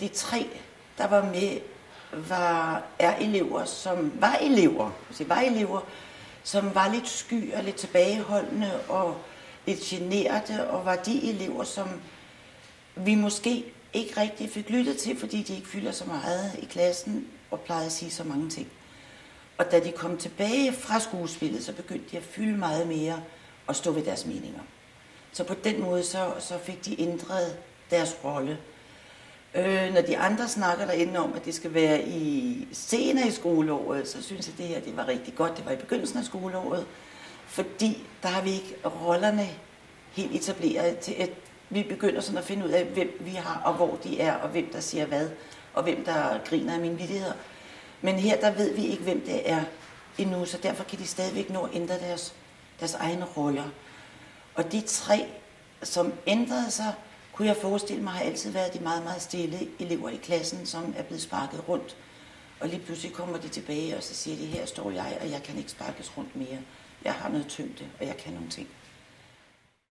De tre, der var med, var, er elever, som var elever, altså var elever, som var lidt sky og lidt tilbageholdende og lidt generte, og var de elever, som vi måske ikke rigtig fik lyttet til, fordi de ikke fylder så meget i klassen og plejede at sige så mange ting. Og da de kom tilbage fra skuespillet, så begyndte de at fylde meget mere og stå ved deres meninger. Så på den måde så, så fik de ændret deres rolle. Øh, når de andre snakker derinde om, at det skal være i senere i skoleåret, så synes jeg, at det her det var rigtig godt. Det var i begyndelsen af skoleåret, fordi der har vi ikke rollerne helt etableret til, at vi begynder sådan at finde ud af, hvem vi har, og hvor de er, og hvem der siger hvad, og hvem der griner af mine vittigheder. Men her, der ved vi ikke, hvem det er endnu, så derfor kan de stadigvæk nå at ændre deres, deres egne roller. Og de tre, som ændrede sig, kunne jeg forestille mig, har altid været de meget, meget stille elever i klassen, som er blevet sparket rundt. Og lige pludselig kommer de tilbage, og så siger de, her står jeg, og jeg kan ikke sparkes rundt mere. Jeg har noget tyngde, og jeg kan nogle ting.